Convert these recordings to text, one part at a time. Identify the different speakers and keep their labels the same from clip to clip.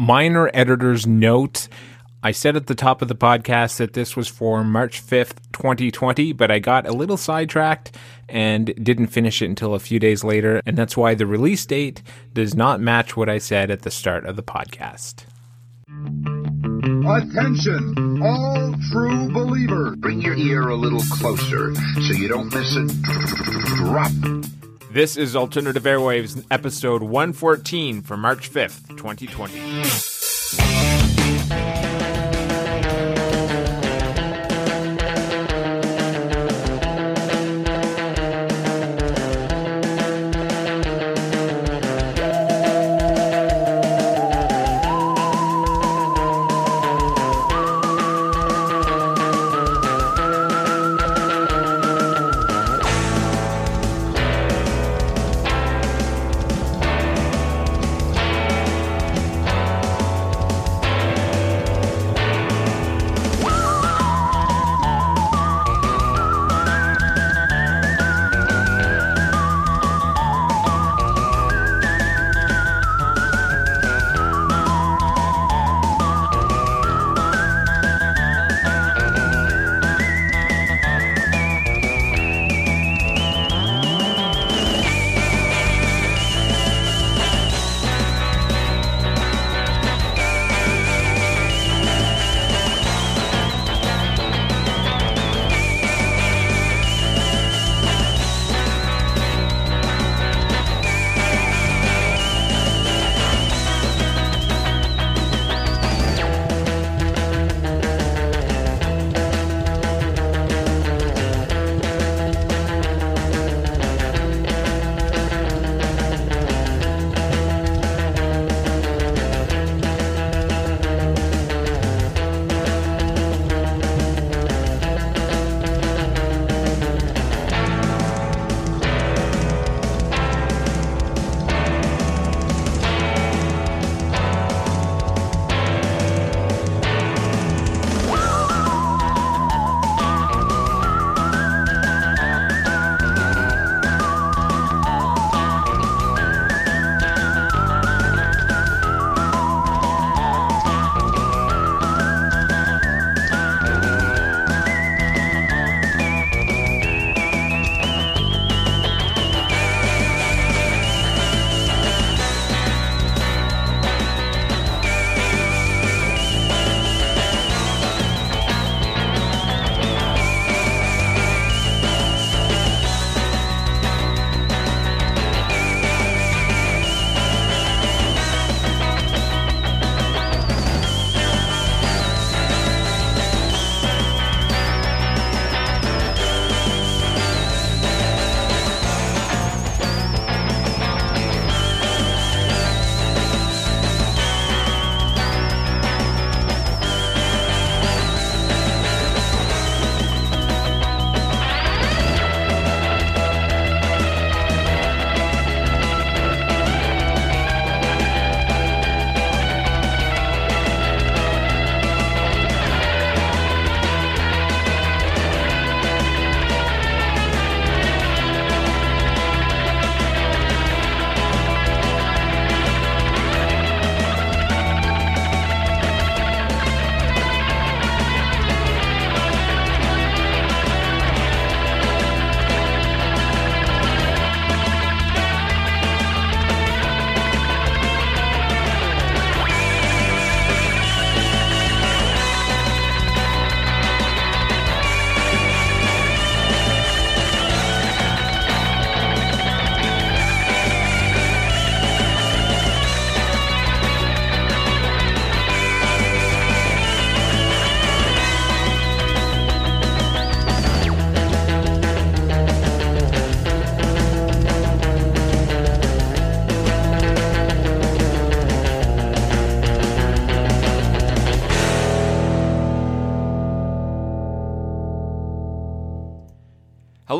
Speaker 1: minor editor's note. I said at the top of the podcast that this was for March 5th, 2020, but I got a little sidetracked and didn't finish it until a few days later. And that's why the release date does not match what I said at the start of the podcast.
Speaker 2: Attention, all true believers.
Speaker 3: Bring your ear a little closer so you don't miss a drop.
Speaker 1: This is Alternative Airwaves, episode 114 for March 5th, 2020.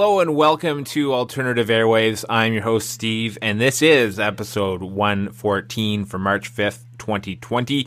Speaker 1: Hello and welcome to Alternative Airwaves. I'm your host, Steve, and this is episode 114 for March 5th, 2020.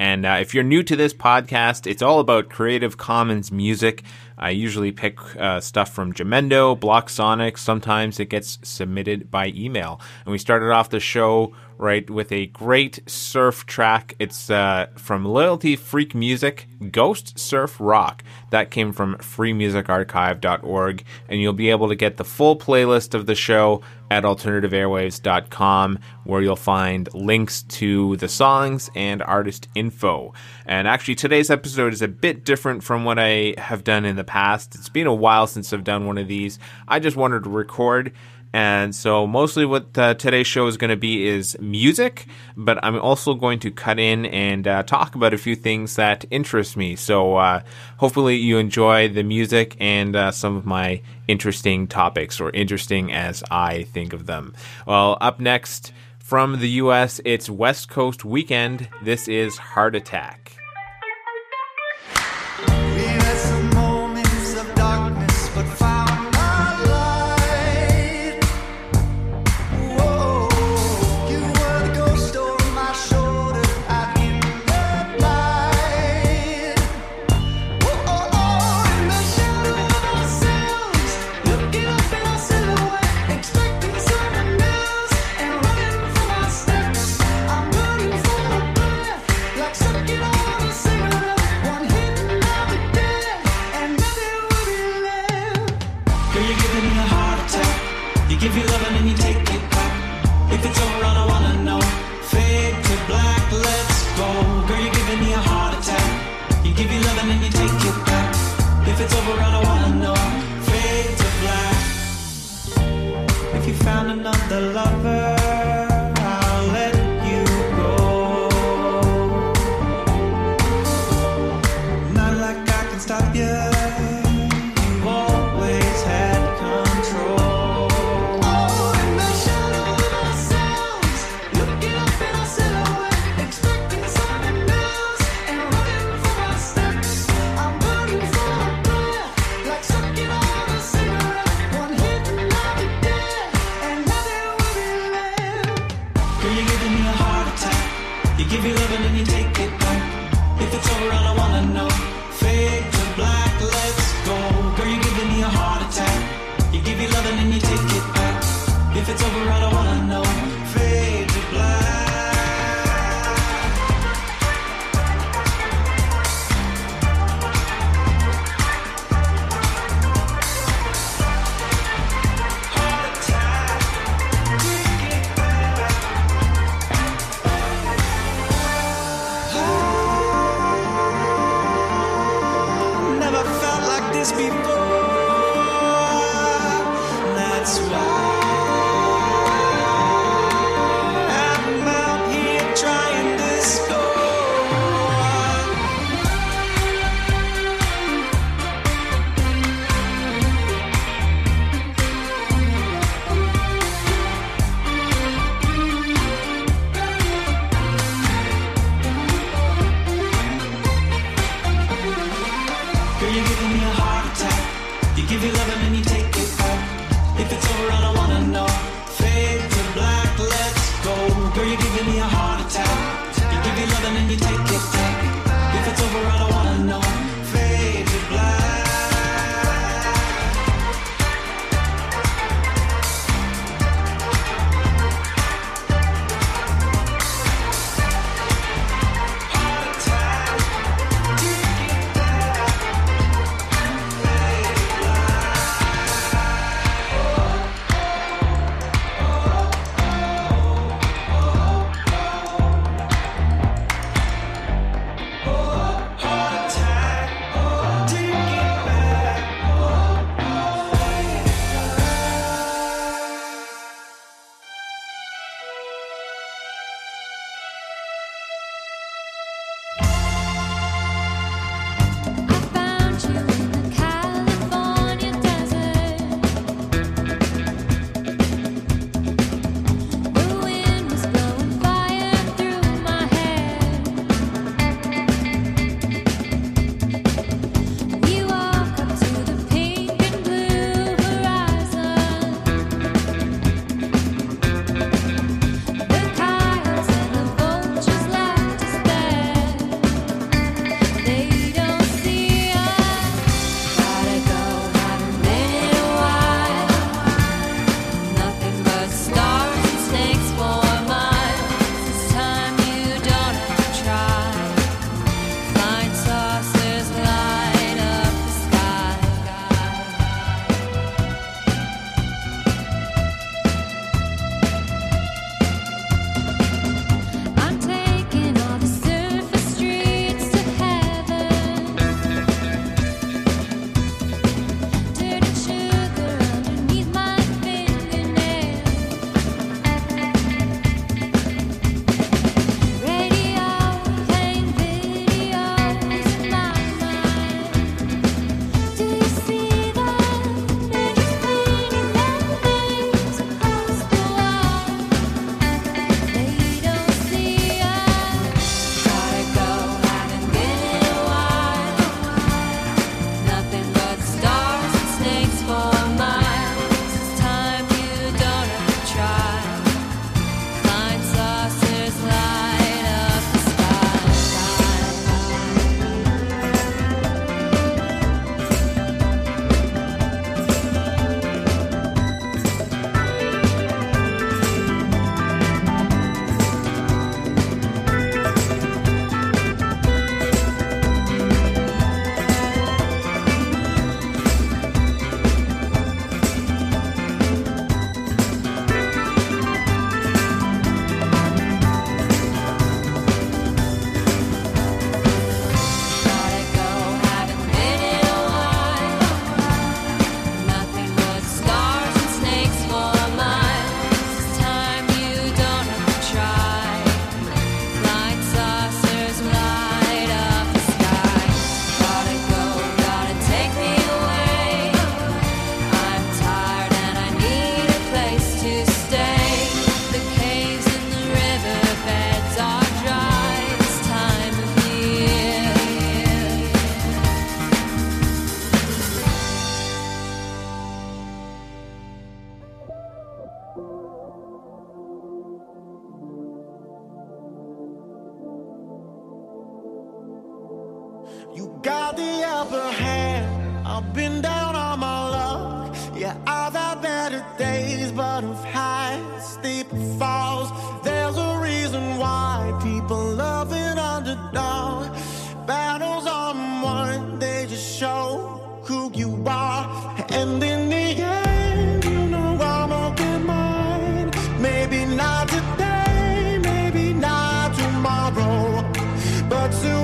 Speaker 1: And uh, if you're new to this podcast, it's all about Creative Commons music. I usually pick uh, stuff from Jamendo, BlocSonic. Sometimes it gets submitted by email. And we started off the show right with a great surf track. It's uh, from Loyalty Freak Music, Ghost Surf Rock. That came from freemusicarchive.org, and you'll be able to get the full playlist of the show at alternativeairwaves.com, where you'll find links to the songs and artist info. And actually, today's episode is a bit different from what I have done in the past. It's been a while since I've done one of these. I just wanted to record and so, mostly what uh, today's show is going to be is music, but I'm also going to cut in and uh, talk about a few things that interest me. So, uh, hopefully, you enjoy the music and uh, some of my interesting topics, or interesting as I think of them. Well, up next from the US, it's West Coast Weekend. This is Heart Attack.
Speaker 4: Heart attack. You give your love and then you take it back. If it's over, I don't wanna know. Fade to black, let's go. Girl, you're giving me a heart attack. You give your love and then you take it back. If it's over, I don't wanna know. Fade to black. If you found another lover,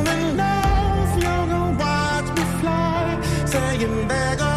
Speaker 5: falling
Speaker 4: off, you're
Speaker 6: gonna watch me fly, saying back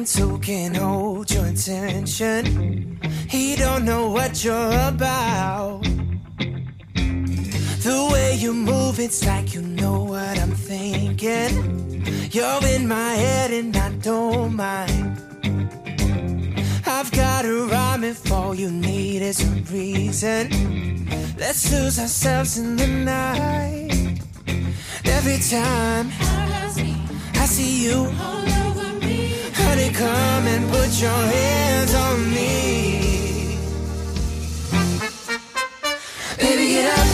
Speaker 6: friends who
Speaker 7: can hold your attention. He don't know what you're about. The way you move, it's like you know what I'm thinking. You're in my head and I don't mind. I've got a rhyme if all you need is a reason. Let's lose ourselves in the night. Every time I see you. Daddy, come and put your hands on me. Baby, get up.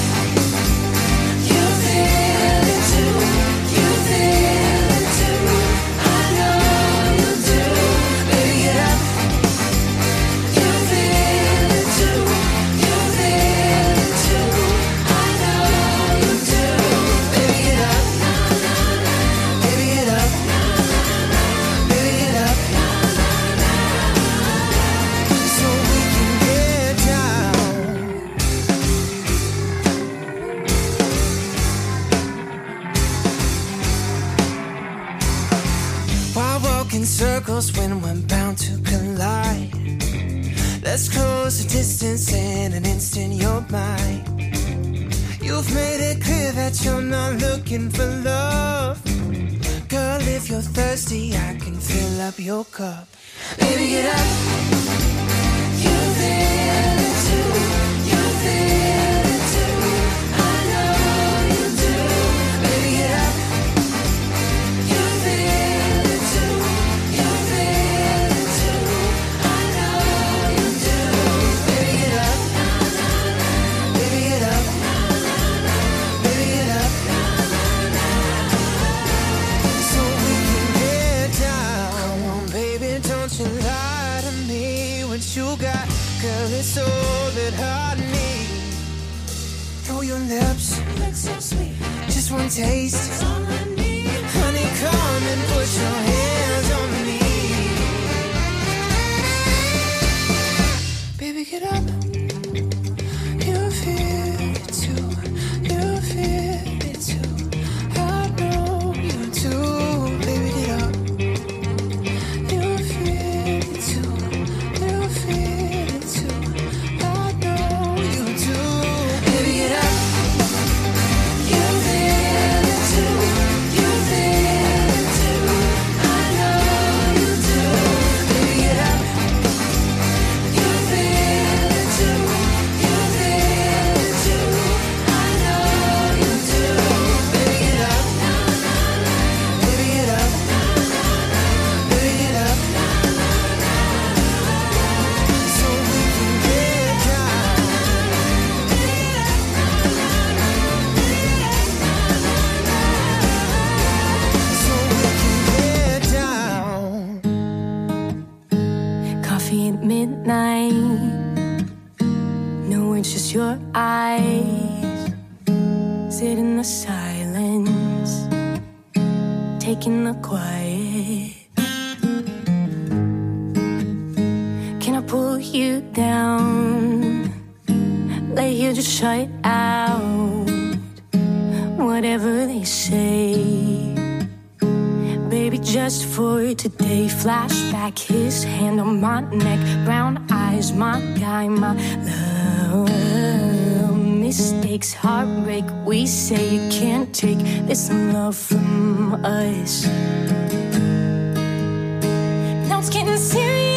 Speaker 7: circles when we're bound to collide. Let's close the distance in an instant, you're mine. You've made it clear that you're not looking for love. Girl, if you're thirsty, I can fill up your cup. Baby, get up. You feel it too. You feel.
Speaker 8: sit in the silence, taking the quiet. Can I pull you down? Let you just shut out whatever they say. Baby, just for today, flashback his hand on my neck, brown eyes, my guy, my love mistakes, heartbreak. We say you can't take this love from us. Now it's getting serious.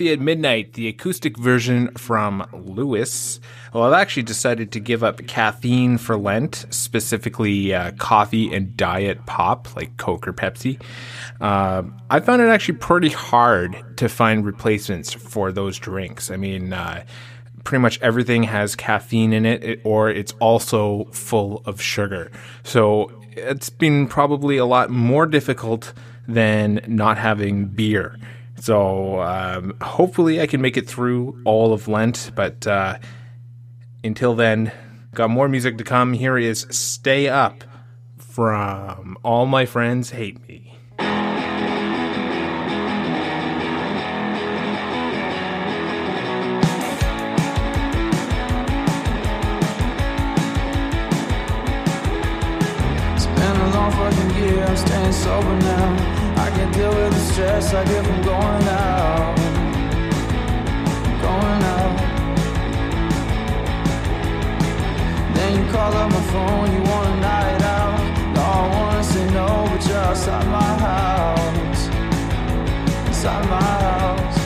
Speaker 8: Coffee at Midnight, the
Speaker 1: acoustic version from Lewis. Well, I've actually decided to give up caffeine for Lent, specifically uh, coffee and diet pop, like Coke or Pepsi. Uh, I found it actually pretty hard to find replacements for those drinks. I mean, uh, pretty much everything has caffeine in it, it, or it's also full of sugar. So it's been probably a lot more difficult than not having beer. So um, hopefully I can make it through all of Lent, but uh, until then, got more music to come. Here is Stay Up from All My Friends Hate Me.
Speaker 9: It's been a long fucking year, I'm staying sober now. I can't deal with the stress I get from going out. Going out. Then you call up my phone, you want a night out. No, I wanna say no, but you're outside my house. Inside my house.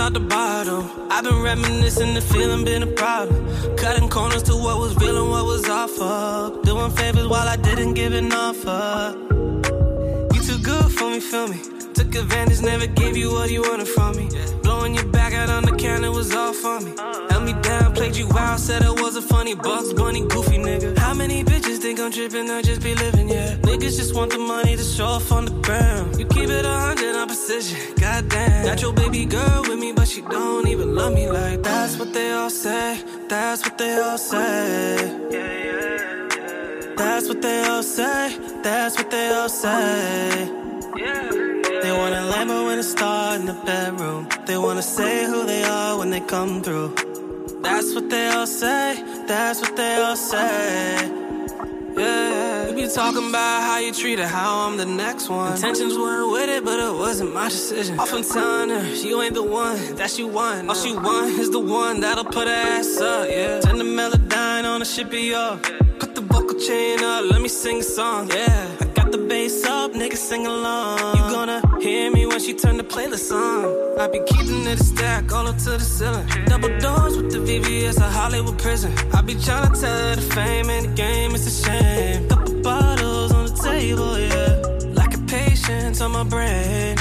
Speaker 10: Down from bottom. I've been reminiscing, the feeling been a problem. Cutting corners to what was real and what was off of. Doing favors while I didn't give an offer. You too good for me, feel me. Took took advantage, never gave you what you wanted from me. Blowing your back out on the counter was all for me. Held me down, played you wild, said I was a funny Bugs Bunny, goofy nigga. How many bitches think I'm tripping? I just be living, yeah. Niggas just want the money to show off on the ground. You keep it a hundred on precision, goddamn. Got your baby girl with me, but she don't even love me like that. That's what they all say. That's what they all say. That's what they all say. That's what they all say. They want a Lambo and a star in the bedroom. They wanna say who they are when they come through. That's what they all say. That's what they all say. Yeah, talking about how you treat her, how I'm the next one. Intentions weren't with it, but it wasn't my decision. Often telling her, you ain't the one that she want. All she want is the one that'll put her ass up, yeah. Turn the melodyne on a of yours. Put the vocal chain up, let me sing a song, yeah. I got the bass up, niggas sing along. You gonna hear me when she turn the playlist on. I be keeping it a stack all up to the ceiling. Double doors with the VVS, a Hollywood prison. I be tryna tell her the fame and the game is a shame. Table, yeah. Like a patience on my brain.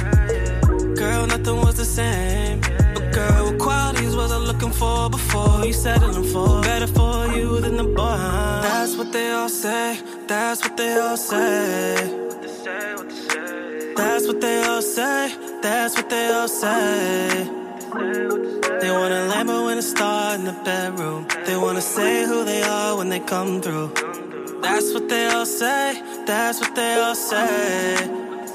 Speaker 10: Girl, nothing was the same. But girl, what qualities was I looking for before you settling for? Better for you than the boy. That's what they all say. That's what they all say. That's what they all say. That's what they all say. They want a Lambo and a star in the bedroom. They wanna say who they are when they come through. That's what they all say. That's what they all say.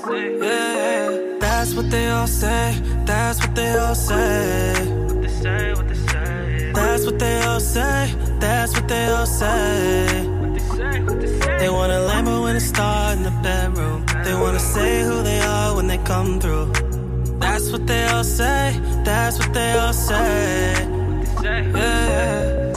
Speaker 10: Yeah, that's what they all say. That's what they all say. That's what they all say. That's what they all say. They want a Lambo and a star in the bedroom. They wanna say who they are when they come through. That's what they all say. That's what they all say. Yeah.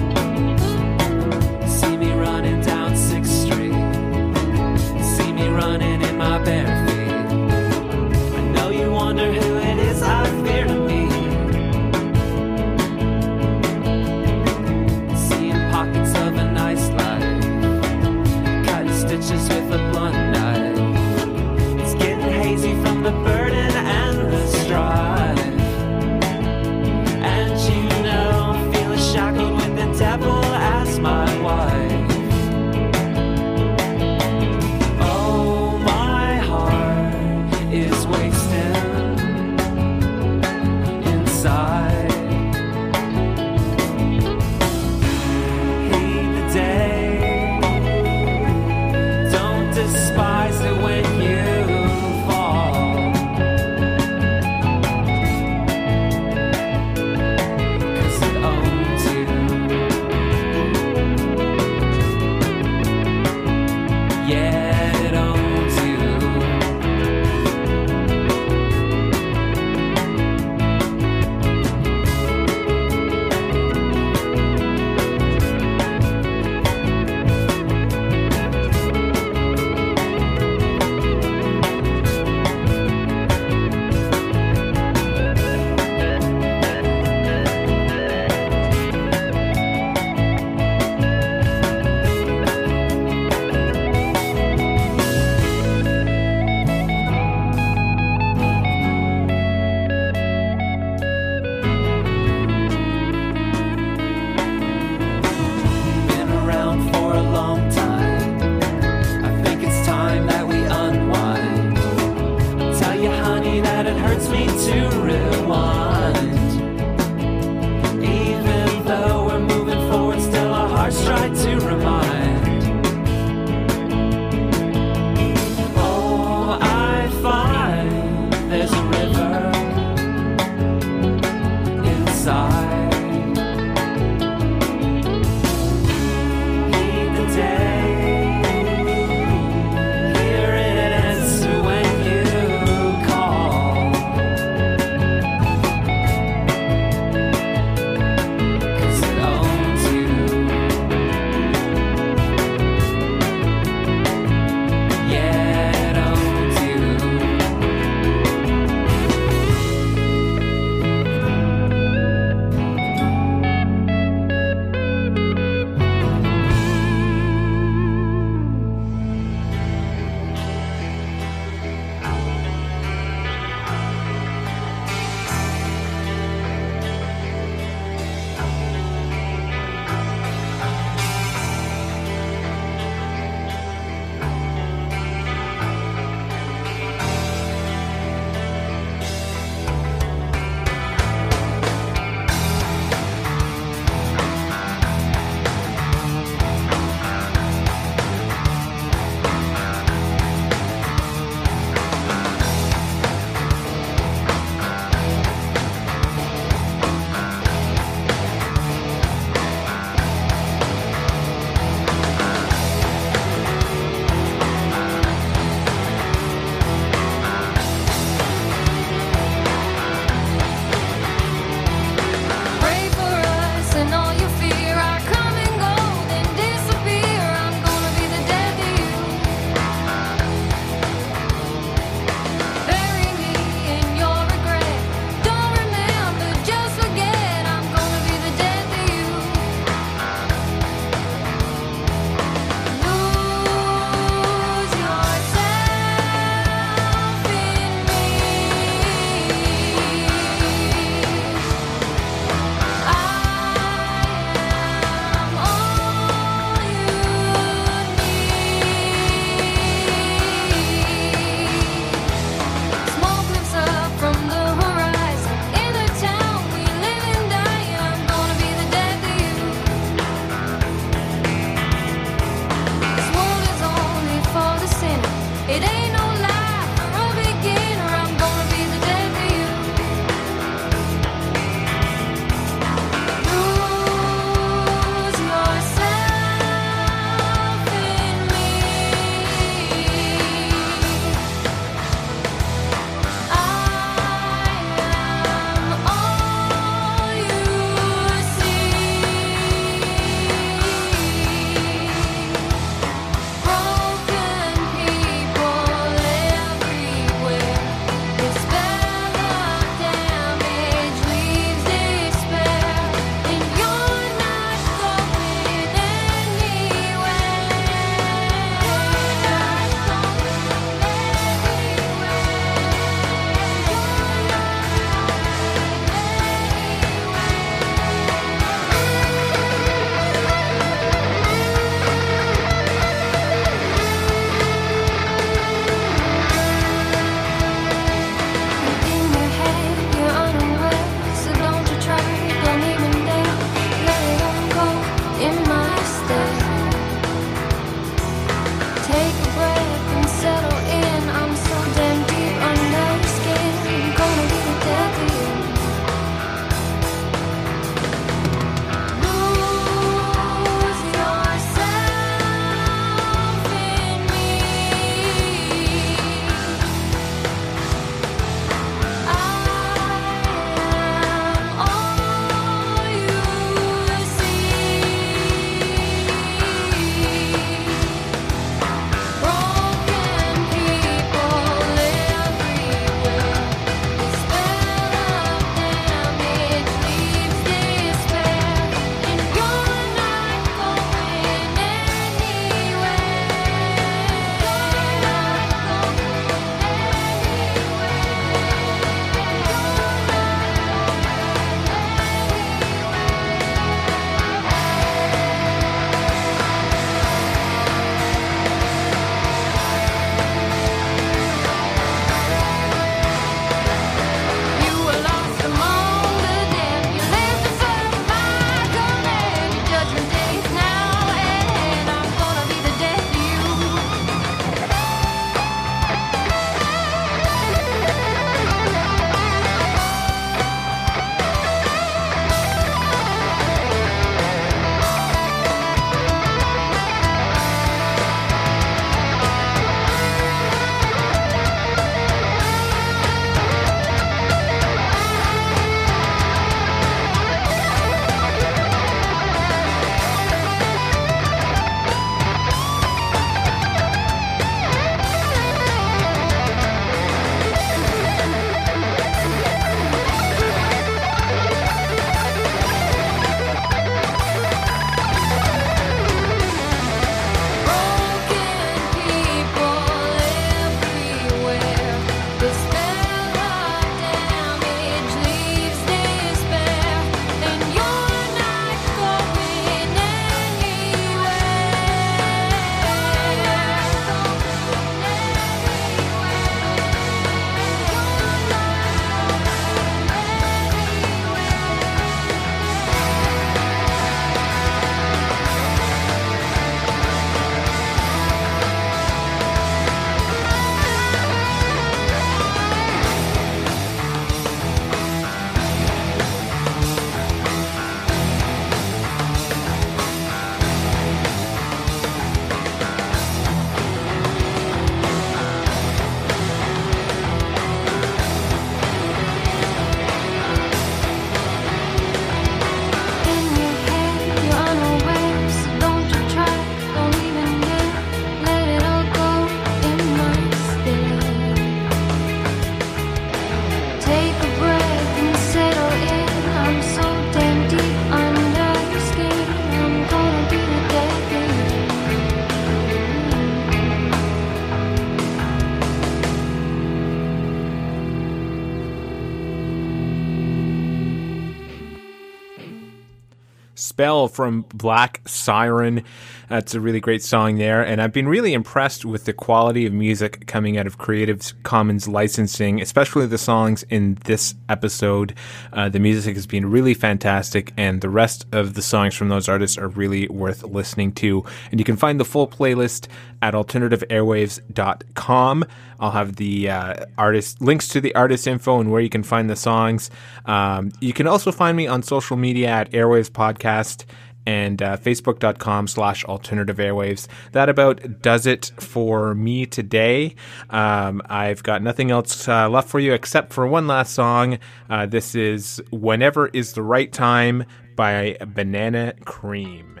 Speaker 1: Spell from Black Siren. That's a really great song there. And I've been really impressed with the quality of music coming out of Creative Commons licensing, especially the songs in this episode. Uh, the music has been really fantastic, and the rest of the songs from those artists are really worth listening to. And you can find the full playlist at alternativeairwaves.com. I'll have the uh, artist links to the artist info and where you can find the songs. Um, you can also find me on social media at Airwaves Podcast and uh, facebook.com slash alternative airwaves. That about does it for me today. Um, I've got nothing else uh, left for you except for one last song. Uh, this is Whenever is the Right Time by Banana Cream.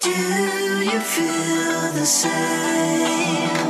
Speaker 5: Do you feel the same?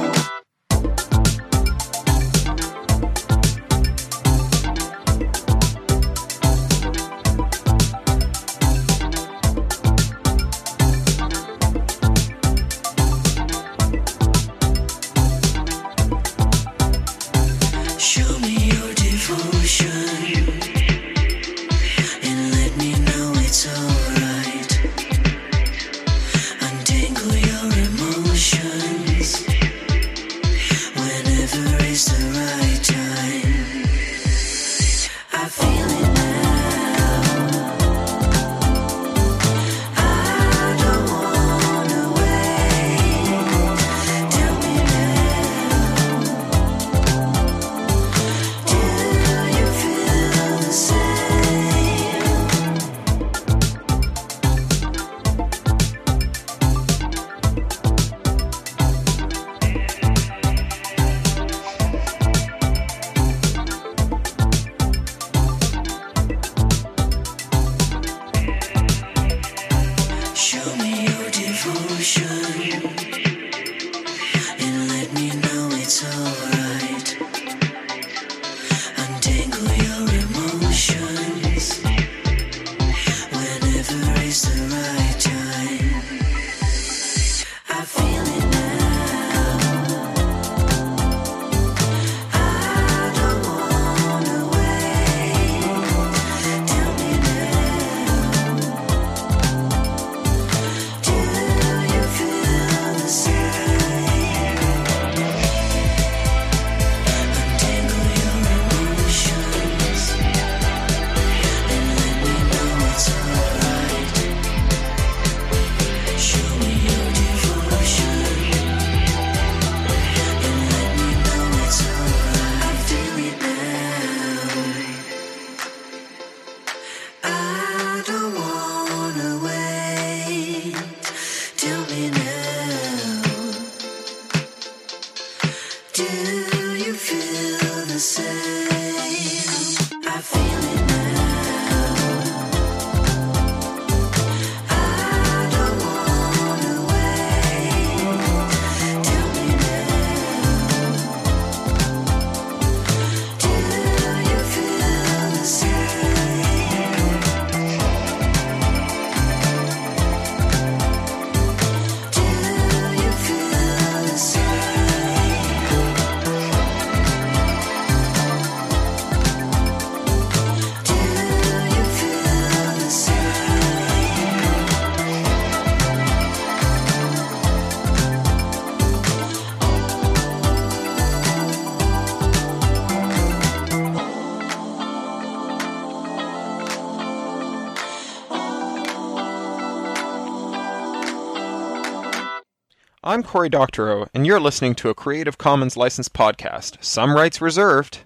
Speaker 11: I'm Cory Doctorow, and you're listening to a Creative Commons licensed podcast. Some rights reserved.